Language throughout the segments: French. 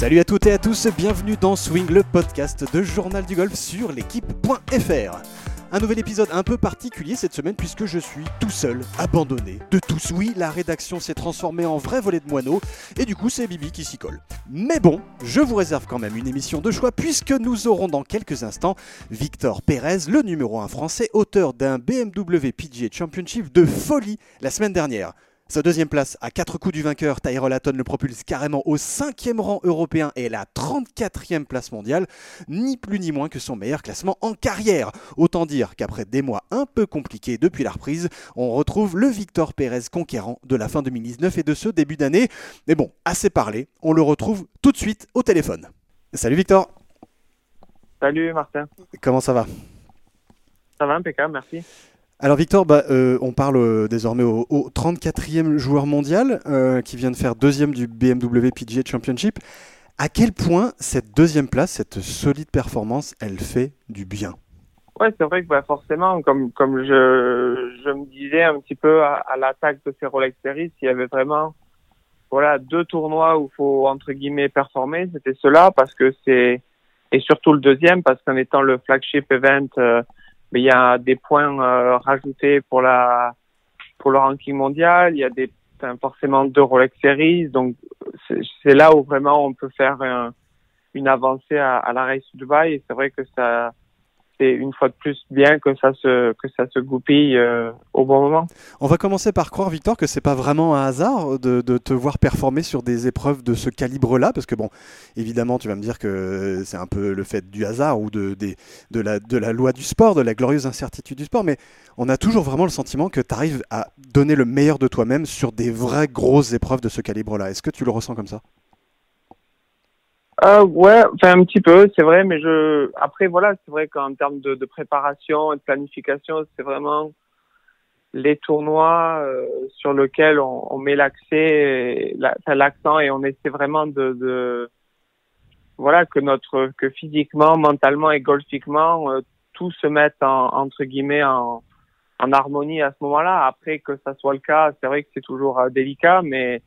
Salut à toutes et à tous, bienvenue dans Swing, le podcast de Journal du Golf sur l'équipe.fr. Un nouvel épisode un peu particulier cette semaine puisque je suis tout seul, abandonné de tous. Oui, la rédaction s'est transformée en vrai volet de moineaux et du coup c'est Bibi qui s'y colle. Mais bon, je vous réserve quand même une émission de choix puisque nous aurons dans quelques instants Victor Pérez, le numéro 1 français, auteur d'un BMW PGA Championship de folie la semaine dernière. Sa deuxième place, à 4 coups du vainqueur, Tyrell Hatton le propulse carrément au cinquième rang européen et la 34e place mondiale, ni plus ni moins que son meilleur classement en carrière. Autant dire qu'après des mois un peu compliqués depuis la reprise, on retrouve le Victor Pérez conquérant de la fin 2019 et de ce début d'année. Mais bon, assez parlé, on le retrouve tout de suite au téléphone. Salut Victor Salut Martin. Comment ça va? Ça va impeccable, merci. Alors Victor, bah, euh, on parle euh, désormais au, 34e joueur mondial euh, qui vient de faire deuxième du BMW PGA Championship. À quel point cette deuxième place, cette solide performance, elle fait du bien? Ouais, c'est vrai que bah, forcément, comme comme je, je me disais un petit peu à, l'attaque de ces Rolex Series, il y avait vraiment voilà deux tournois où faut entre guillemets performer, c'était cela parce que c'est et surtout le deuxième parce qu'en étant le flagship event mais il y a des points euh, rajoutés pour la pour le ranking mondial. Il y a des forcément deux Rolex Series, donc c'est là où vraiment on peut faire une avancée à, à la Race Dubaï. Et c'est vrai que ça c'est une fois de plus bien que ça se que ça se goupille euh, au bon moment. On va commencer par croire, Victor, que c'est pas vraiment un hasard de, de, te voir performer sur des épreuves de ce calibre-là, parce que bon, évidemment, tu vas me dire que c'est un peu le fait du hasard ou de, de, la, de la loi du sport, de la glorieuse incertitude du sport, mais on a toujours vraiment le sentiment que tu arrives à donner le meilleur de toi-même sur des vraies grosses épreuves de ce calibre-là. Est-ce que tu le ressens comme ça? Euh, ouais, enfin un petit peu, c'est vrai, mais je après voilà, c'est vrai qu'en termes de, de, préparation et de planification, c'est vraiment les tournois euh, sur lesquels on, on met l'accès, l'accent et on essaie vraiment de, de, voilà que notre que physiquement, mentalement et golfiquement euh, tout se mette en, entre guillemets en, en harmonie à ce moment-là. Après que ça soit le cas, c'est vrai que c'est toujours euh, délicat, mais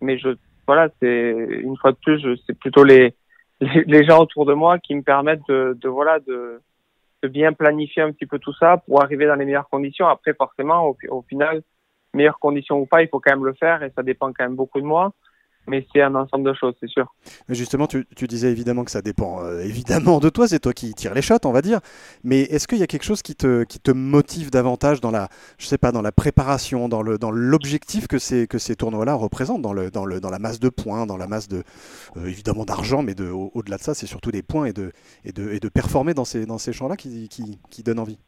mais je voilà, c'est une fois de plus, c'est plutôt les, les, gens autour de moi qui me permettent de, de voilà de, de, bien planifier un petit peu tout ça pour arriver dans les meilleures conditions. Après, forcément, au, au final, meilleures conditions ou pas, il faut quand même le faire et ça dépend quand même beaucoup de moi mais c'est un ensemble de choses, c'est sûr. Mais justement, tu, tu, disais évidemment que ça dépend euh, évidemment de toi, c'est toi qui tires les shots, on va dire. Mais est-ce qu'il y a quelque chose qui te, qui te motive davantage dans la, je sais pas, dans la préparation, dans le, dans l'objectif que ces, que ces tournois-là représentent, dans le, dans le, dans la masse de points, dans la masse de, euh, évidemment d'argent, mais de, au-delà de ça, c'est surtout des points et de, et de, et de performer dans ces, dans ces champs-là qui, qui, qui donnent envie?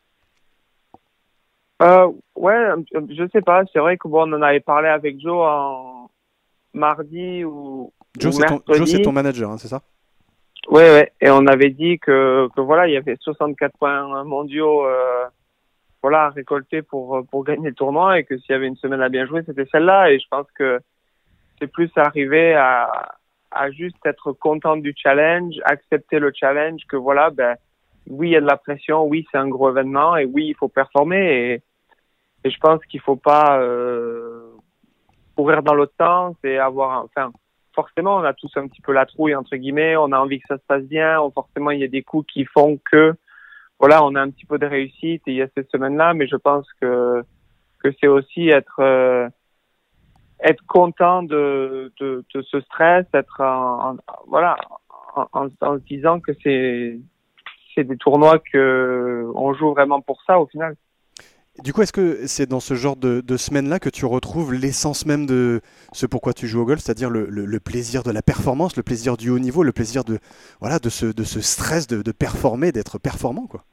Euh, ouais, je sais pas. C'est vrai que bon, on en avait parlé avec Joe en mardi ou, Joe, c'est ton, manager, hein, c'est ça? Oui, ouais. Et on avait dit que, que voilà, il y avait 64 points mondiaux euh, voilà, à récolter pour, pour gagner le tournoi et que s'il y avait une semaine à bien jouer, c'était celle-là. Et je pense que c'est plus arriver à, à juste être content du challenge, accepter le challenge, que voilà, ben, oui, il y a de la pression, oui, c'est un gros événement et oui, il faut performer. Et, et je pense qu'il faut pas euh, courir dans l'autre sens et avoir, enfin, forcément, on a tous un petit peu la trouille, entre guillemets, on a envie que ça se passe bien, forcément, il y a des coups qui font que, voilà, on a un petit peu de réussite il y a cette semaine-là, mais je pense que, que c'est aussi être, euh, être content de, de, de, ce stress, être en, voilà, en, en, en, se disant que c'est, c'est des tournois que on joue vraiment pour ça au final. Du coup, est-ce que c'est dans ce genre de, de semaine-là que tu retrouves l'essence même de ce pourquoi tu joues au golf, c'est-à-dire le, plaisir de la performance, le plaisir du haut niveau, le plaisir de, voilà, de, ce, stress de, performer, d'être performant quoi?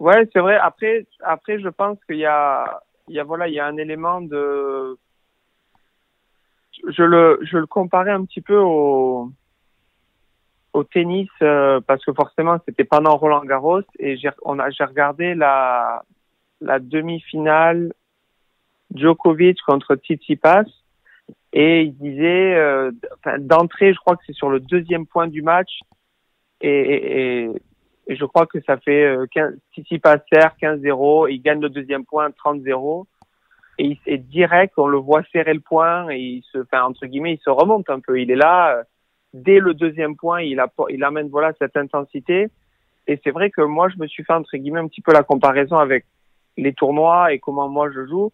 Ouais, c'est vrai. Après, après, je pense qu'il y a, il y a voilà, il y a un élément de, je le, je le comparais un petit peu au, au tennis euh, parce que forcément c'était pendant Roland Garros et j'ai j'ai regardé la la demi-finale Djokovic contre Tsitsipas et il disait euh, d'entrée, je crois que c'est sur le deuxième point du match et, et, et je crois que ça fait euh, 15, Tsitsipas sert 15-0 il gagne le deuxième point 30-0 et il direct, on le voit serrer le point et il se, entre guillemets, il se remonte un peu. Il est là, dès le deuxième point, il, il amène voilà cette intensité. Et c'est vrai que moi, je me suis fait entre guillemets un petit peu la comparaison avec les tournois et comment moi je joue.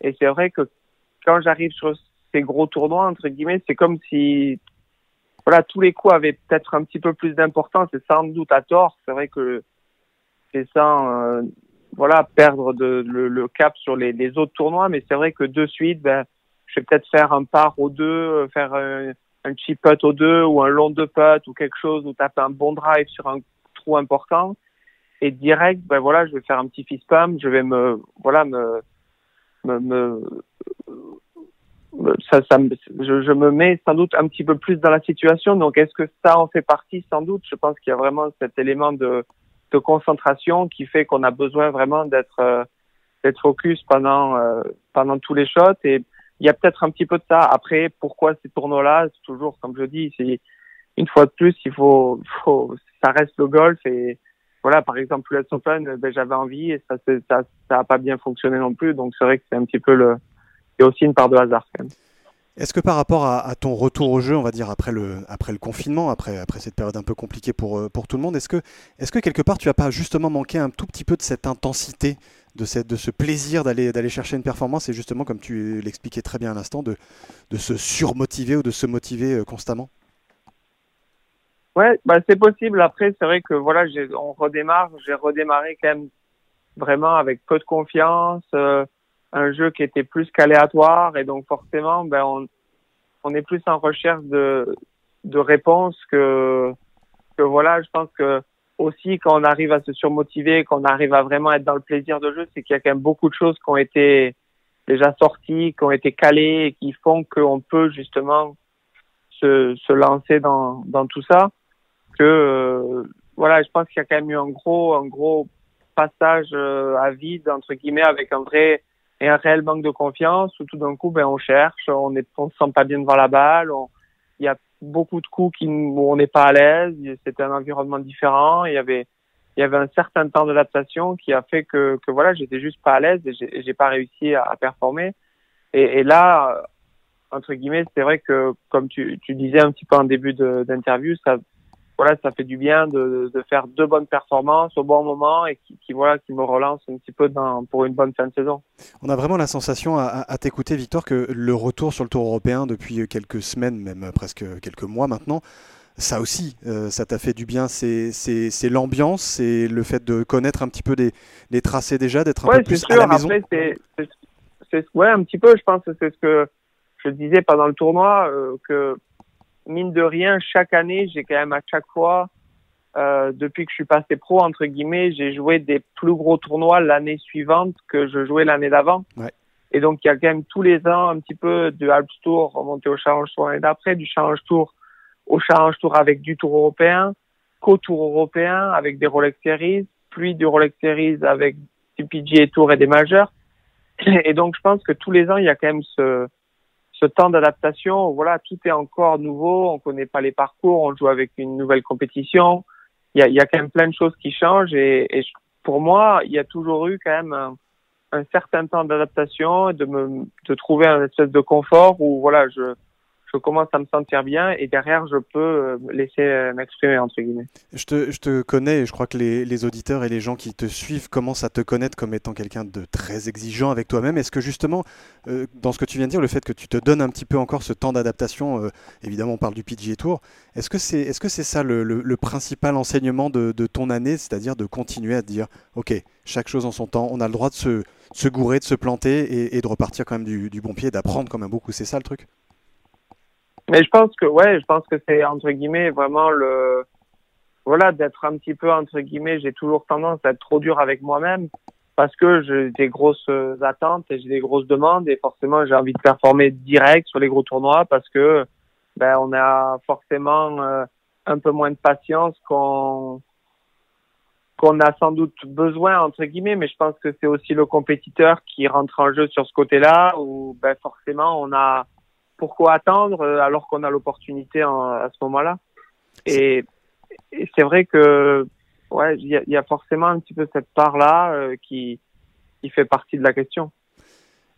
Et c'est vrai que quand j'arrive sur ces gros tournois entre guillemets, c'est comme si voilà tous les coups avaient peut-être un petit peu plus d'importance. Et sans doute à tort. C'est vrai que c'est ça. Euh, voilà perdre de, le, cap sur les, autres tournois, mais c'est vrai que de suite, ben, je vais peut-être faire un par au deux, faire un, un cheap putt au deux ou un long de putt ou quelque chose ou taper un bon drive sur un trou important et direct ben voilà je vais faire un petit fist pump je vais me voilà me me, me ça, ça je, je, me mets sans doute un petit peu plus dans la situation. Donc est-ce que ça en fait partie? Sans doute. Je pense qu'il y a vraiment cet élément de de concentration qui fait qu'on a besoin vraiment d'être euh, d'être focus pendant euh, pendant tous les shots. Et il y a peut-être un petit peu de ça. Après, pourquoi ces tournois-là? Toujours, comme je dis, une fois de plus, il faut, faut, ça reste le golf et voilà, par exemple, l'US Open, ben, j'avais envie et ça, ça, ça a pas bien fonctionné non plus. Donc c'est vrai que c'est un petit peu le, aussi une part de hasard quand même. Est-ce que par rapport à, ton retour au jeu, on va dire après le, après le confinement, après, après cette période un peu compliquée pour, euh, pour tout le monde, est-ce que, est que quelque part tu n'as pas justement manqué un tout petit peu de cette intensité, de, cette, de ce plaisir d'aller, d'aller chercher une performance et justement, comme tu l'expliquais très bien à l'instant, de, de se surmotiver ou de se motiver euh, constamment? Ouais, bah c'est possible. Après, c'est vrai que voilà, on redémarre, j'ai redémarré quand même vraiment avec peu de confiance. Euh, un jeu qui était plus qu'aléatoire et donc forcément ben on, on est plus en recherche de de réponses que que voilà je pense que aussi quand on arrive à se surmotiver qu'on arrive à vraiment être dans le plaisir de jeu c'est qu'il y a quand même beaucoup de choses qui ont été déjà sorties qui ont été calées et qui font qu'on peut justement se, se lancer dans dans tout ça que euh, voilà je pense qu'il y a quand même eu un gros un gros passage euh, à vide entre guillemets avec un vrai et un réel manque de confiance où tout d'un coup, ben, on cherche, on est, se sent pas bien devant la balle, il y a beaucoup de coups qui, où on n'est pas à l'aise, c'était un environnement différent, il y avait, il y avait un certain temps d'adaptation qui a fait que, que voilà, j'étais juste pas à l'aise et j'ai pas réussi à, à performer. Et, et, là, entre guillemets, c'est vrai que, comme tu, tu disais un petit peu en début d'interview, ça, voilà, ça fait du bien de, de, faire deux bonnes performances au bon moment et qui, qui, voilà, qui me relance un petit peu dans, pour une bonne fin de saison. On a vraiment la sensation à, à t'écouter, Victor, que le retour sur le Tour européen depuis quelques semaines, même presque quelques mois maintenant, ça aussi, euh, ça t'a fait du bien. C'est l'ambiance, c'est le fait de connaître un petit peu les, les tracés déjà, d'être un peu plus à la maison. Après, c'est ouais, un petit peu. Je pense que c'est ce que je disais pendant le tournoi euh, que mine de rien, chaque année, j'ai quand même à chaque fois, euh, depuis que je suis passé pro, entre guillemets, j'ai joué des plus gros tournois l'année suivante que je jouais l'année d'avant. Ouais. Et donc, il y a quand même tous les ans un petit peu de Alps Tour remonté au Challenge Tour l'année d'après, du Challenge Tour au Challenge Tour avec du Tour européen, co-Tour européen avec des Rolex Series, puis du Rolex Series avec du PGA Tour et des majeurs. Et donc, je pense que tous les ans, il y a quand même ce, ce temps d'adaptation, voilà, tout est encore nouveau, on connaît pas les parcours, on joue avec une nouvelle compétition. Il y a, quand même plein de choses qui changent et, et pour moi, il y a toujours eu quand même un, certain temps d'adaptation, de me, de trouver un espèce de confort où voilà, je, je commence à me sentir bien et derrière je peux euh, laisser euh, m'exprimer entre guillemets. Je te, je te connais et je crois que les, les, auditeurs et les gens qui te suivent commencent à te connaître comme étant quelqu'un de très exigeant avec toi-même. Est-ce que justement, euh, dans ce que tu viens de dire, le fait que tu te donnes un petit peu encore ce temps d'adaptation, évidemment on parle du PGA Tour, est-ce que c'est est -ce c'est ça le, le, principal enseignement de, de ton année, c'est-à-dire de continuer à te dire, ok, chaque chose en son temps, on a le droit de se, se gourer, de se planter et, de repartir quand même du, du bon pied, d'apprendre quand même beaucoup, c'est ça le truc? Mais je pense que ouais, je pense que c'est entre guillemets vraiment le voilà d'être un petit peu entre guillemets. J'ai toujours tendance à être trop dur avec moi-même parce que j'ai des grosses attentes et j'ai des grosses demandes et forcément j'ai envie de performer direct sur les gros tournois parce que ben on a forcément euh, un peu moins de patience qu'on qu'on a sans doute besoin entre guillemets mais je pense que c'est aussi le compétiteur qui rentre en jeu sur ce côté-là où ben forcément on a pourquoi attendre euh, alors qu'on a l'opportunité à ce moment-là Et, c'est vrai que ouais, il y, a forcément un petit peu cette part là euh, qui qui fait partie de la question.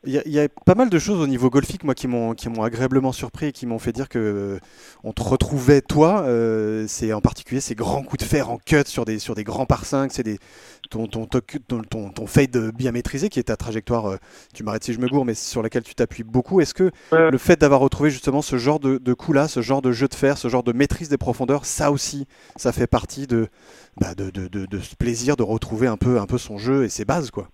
Il y, a pas mal de choses au niveau golfique, moi, qui m'ont qui m'ont agréablement surpris et qui m'ont fait dire que euh, on te retrouvait toi. Euh, c'est en particulier ces grands coups de fer en cut sur des sur des grands par 5 c'est des ton ton, ton ton, fade bien maîtrisé qui est ta trajectoire. Euh, tu m'arrêtes si je me gourre, mais sur laquelle tu t'appuies beaucoup. Est-ce que le fait d'avoir retrouvé justement ce genre de, de coup là, ce genre de jeu de fer, ce genre de maîtrise des profondeurs, ça aussi, ça fait partie de bah, de, de, de, de ce plaisir de retrouver un peu un peu son jeu et ses bases quoi?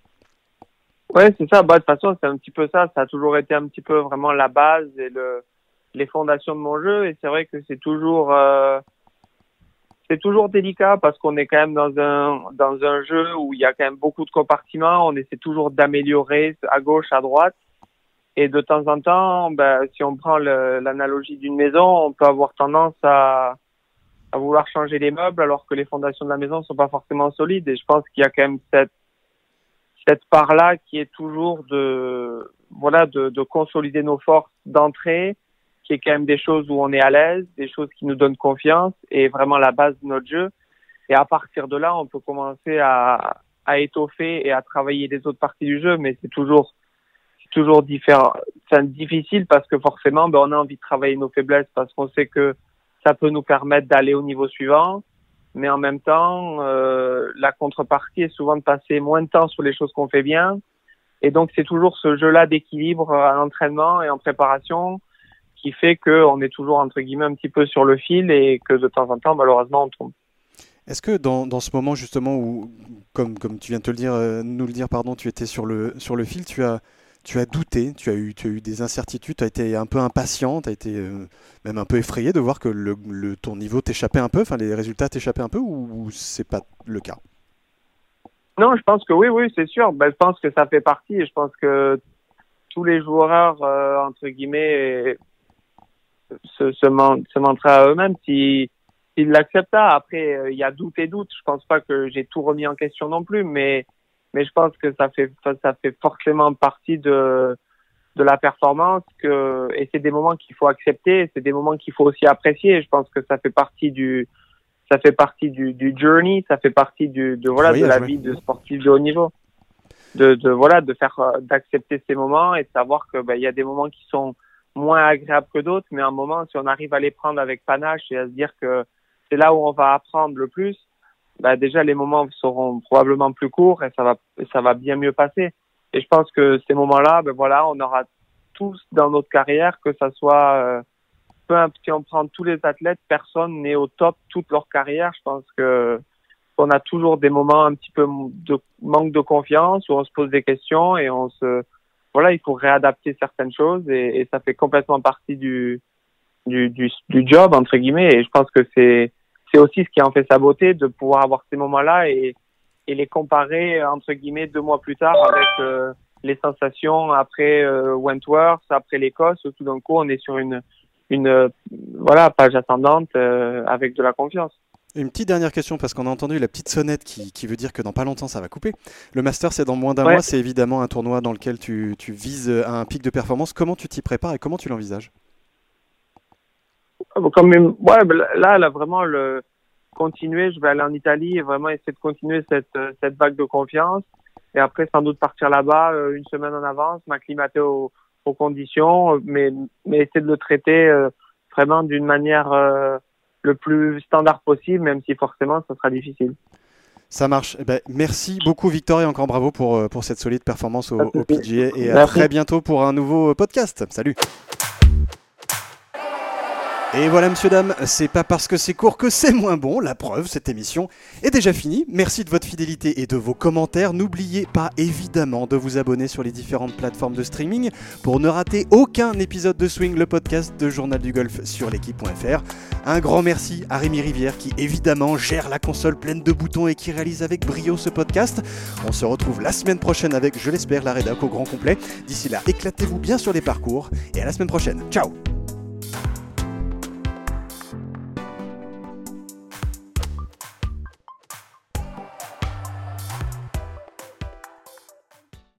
Ouais, c'est ça. Bah, de toute façon, c'est un petit peu ça. Ça a toujours été un petit peu vraiment la base et le, les fondations de mon jeu. Et c'est vrai que c'est toujours, euh, c'est toujours délicat parce qu'on est quand même dans un, dans un jeu où il y a quand même beaucoup de compartiments. On essaie toujours d'améliorer à gauche, à droite. Et de temps en temps, ben, si on prend l'analogie d'une maison, on peut avoir tendance à, à vouloir changer les meubles alors que les fondations de la maison sont pas forcément solides. Et je pense qu'il y a quand même cette cette part-là qui est toujours de voilà de, de consolider nos forces d'entrée, qui est quand même des choses où on est à l'aise, des choses qui nous donnent confiance et vraiment la base de notre jeu. Et à partir de là, on peut commencer à, étoffer et à travailler les autres parties du jeu, mais c'est toujours toujours différent, c'est difficile parce que forcément, ben, on a envie de travailler nos faiblesses parce qu'on sait que ça peut nous permettre d'aller au niveau suivant mais en même temps, euh, la contrepartie est souvent de passer moins de temps sur les choses qu'on fait bien. Et donc, c'est toujours ce jeu-là d'équilibre à l'entraînement et en préparation qui fait qu'on est toujours, entre guillemets, un petit peu sur le fil et que de temps en temps, malheureusement, on tombe. Est-ce que dans, dans, ce moment justement où, comme, comme tu viens de euh, nous le dire, pardon, tu étais sur le, sur le fil, tu as, tu as douté, tu as eu, tu as eu des incertitudes, tu as été un peu impatient, tu as été euh, même un peu effrayé de voir que le, ton niveau t'échappait un peu, enfin les résultats t'échappaient un peu ou, c'est pas le cas? Non, je pense que oui, oui, c'est sûr. Ben, je pense que ça fait partie et je pense que tous les joueurs, euh, entre guillemets, se, se, montreraient à eux-mêmes s'ils l'acceptent. Après, euh, il y a doute et doute. Je pense pas que j'ai tout remis en question non plus, mais mais je pense que ça fait ça fait forcément partie de de la performance que et c'est des moments qu'il faut accepter c'est des moments qu'il faut aussi apprécier. Je pense que ça fait partie du ça fait partie du, du journey ça fait partie du de voilà de la vie de sportif de haut niveau. De, de voilà de faire d'accepter ces moments et de savoir que ben, il y a des moments qui sont moins agréables que d'autres mais un moment si on arrive à les prendre avec panache et à se dire que c'est là où on va apprendre le plus bah déjà les moments seront probablement plus courts et ça va ça va bien mieux passer. Et je pense que ces moments-là, ben voilà, on aura tous dans notre carrière, que ça soit euh, peu si on prend tous les athlètes, personne n'est au top toute leur carrière. Je pense que on a toujours des moments un petit peu de manque de confiance où on se pose des questions et on se voilà, il faut réadapter certaines choses et, et ça fait complètement partie du, du du du job entre guillemets. Et je pense que c'est c'est aussi ce qui en fait sa beauté de pouvoir avoir ces moments-là et, et les comparer entre guillemets deux mois plus tard avec euh, les sensations après euh, Wentworth, après l'Écosse. Tout d'un coup, on est sur une une voilà page ascendante euh, avec de la confiance. Une petite dernière question parce qu'on a entendu la petite sonnette qui, qui, veut dire que dans pas longtemps ça va couper. Le Master c'est dans moins d'un mois, c'est évidemment un tournoi dans lequel tu, tu vises un pic de performance. Comment tu t'y prépares et comment tu l'envisages? Comme même, ouais, ben, là, là, vraiment, le, continuer, je vais aller en Italie et vraiment essayer de continuer cette, euh, cette vague de confiance. Et après, sans doute partir là-bas euh, une semaine en avance, m'acclimater aux, aux, conditions, mais, mais essayer de le traiter euh, vraiment d'une manière le plus standard possible, même si forcément, ça sera difficile. Ça marche. Eh ben, merci beaucoup Victor et encore bravo pour, pour cette solide performance au, au PGA et à très bientôt pour un nouveau podcast. Salut. Et voilà, monsieur, dame, c'est pas parce que c'est court que c'est moins bon. La preuve, cette émission est déjà finie. Merci de votre fidélité et de vos commentaires. N'oubliez pas évidemment de vous abonner sur les différentes plateformes de streaming pour ne rater aucun épisode de Swing, le podcast de Journal du Golf sur l'équipe.fr. Un grand merci à Rémi Rivière qui évidemment gère la console pleine de boutons et qui réalise avec brio ce podcast. On se retrouve la semaine prochaine avec, je l'espère, la rédac au grand complet. D'ici là, éclatez-vous bien sur les parcours et à la semaine prochaine. Ciao